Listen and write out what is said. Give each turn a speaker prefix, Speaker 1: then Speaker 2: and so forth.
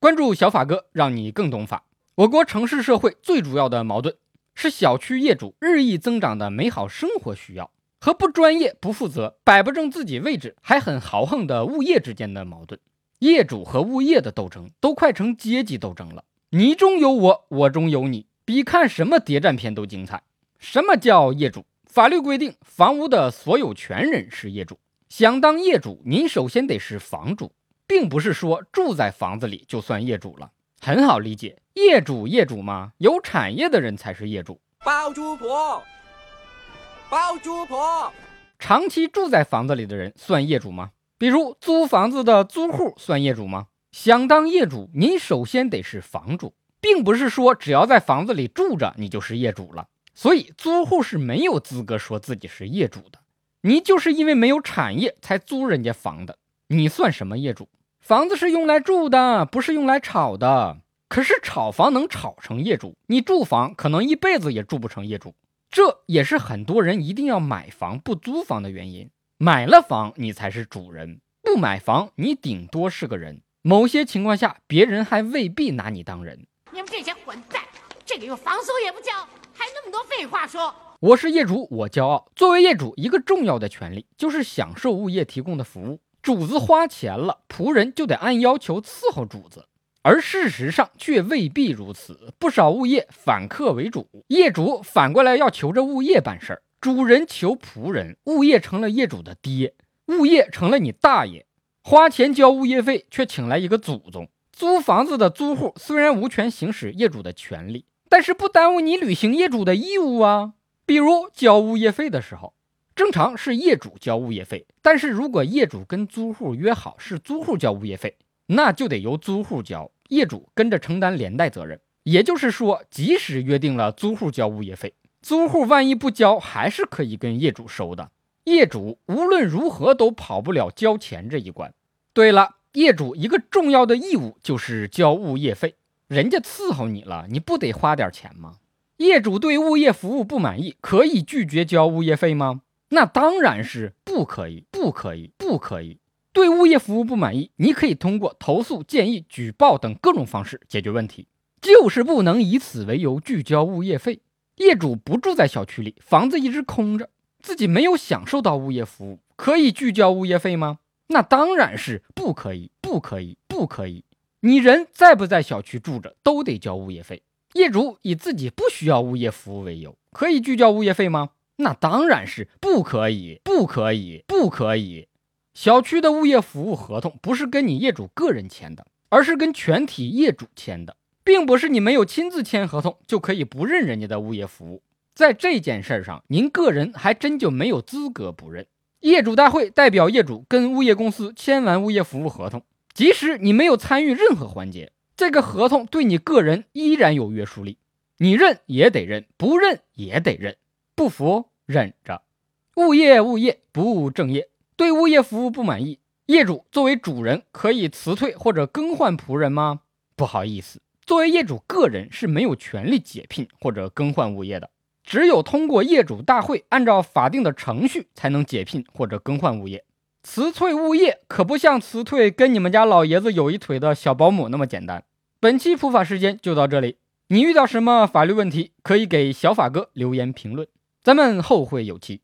Speaker 1: 关注小法哥，让你更懂法。我国城市社会最主要的矛盾是小区业主日益增长的美好生活需要和不专业、不负责、摆不正自己位置还很豪横的物业之间的矛盾。业主和物业的斗争都快成阶级斗争了，你中有我，我中有你，比看什么谍战片都精彩。什么叫业主？法律规定，房屋的所有权人是业主。想当业主，您首先得是房主，并不是说住在房子里就算业主了。很好理解，业主业主嘛，有产业的人才是业主。
Speaker 2: 包租婆，包租婆，
Speaker 1: 长期住在房子里的人算业主吗？比如租房子的租户算业主吗？想当业主，您首先得是房主，并不是说只要在房子里住着，你就是业主了。所以租户是没有资格说自己是业主的。你就是因为没有产业才租人家房的，你算什么业主？房子是用来住的，不是用来炒的。可是炒房能炒成业主，你住房可能一辈子也住不成业主。这也是很多人一定要买房不租房的原因。买了房你才是主人，不买房你顶多是个人。某些情况下，别人还未必拿你当人。
Speaker 3: 你们这些混蛋，这个月房租也不交，还那么多废话说。
Speaker 1: 我是业主，我骄傲。作为业主，一个重要的权利就是享受物业提供的服务。主子花钱了，仆人就得按要求伺候主子。而事实上却未必如此，不少物业反客为主，业主反过来要求着物业办事儿，主人求仆人，物业成了业主的爹，物业成了你大爷。花钱交物业费，却请来一个祖宗。租房子的租户虽然无权行使业主的权利，但是不耽误你履行业主的义务啊。比如交物业费的时候，正常是业主交物业费，但是如果业主跟租户约好是租户交物业费，那就得由租户交，业主跟着承担连带责任。也就是说，即使约定了租户交物业费，租户万一不交，还是可以跟业主收的。业主无论如何都跑不了交钱这一关。对了，业主一个重要的义务就是交物业费，人家伺候你了，你不得花点钱吗？业主对物业服务不满意，可以拒绝交物业费吗？那当然是不可以，不可以，不可以。对物业服务不满意，你可以通过投诉、建议、举报等各种方式解决问题，就是不能以此为由拒交物业费。业主不住在小区里，房子一直空着，自己没有享受到物业服务，可以拒交物业费吗？那当然是不可以，不可以，不可以。你人在不在小区住着，都得交物业费。业主以自己不需要物业服务为由，可以拒交物业费吗？那当然是不可以，不可以，不可以。小区的物业服务合同不是跟你业主个人签的，而是跟全体业主签的，并不是你没有亲自签合同就可以不认人家的物业服务。在这件事上，您个人还真就没有资格不认。业主大会代表业主跟物业公司签完物业服务合同，即使你没有参与任何环节。这个合同对你个人依然有约束力，你认也得认，不认也得认，不服忍着。物业物业不务正业，对物业服务不满意，业主作为主人可以辞退或者更换仆人吗？不好意思，作为业主个人是没有权利解聘或者更换物业的，只有通过业主大会按照法定的程序才能解聘或者更换物业。辞退物业可不像辞退跟你们家老爷子有一腿的小保姆那么简单。本期普法时间就到这里，你遇到什么法律问题，可以给小法哥留言评论，咱们后会有期。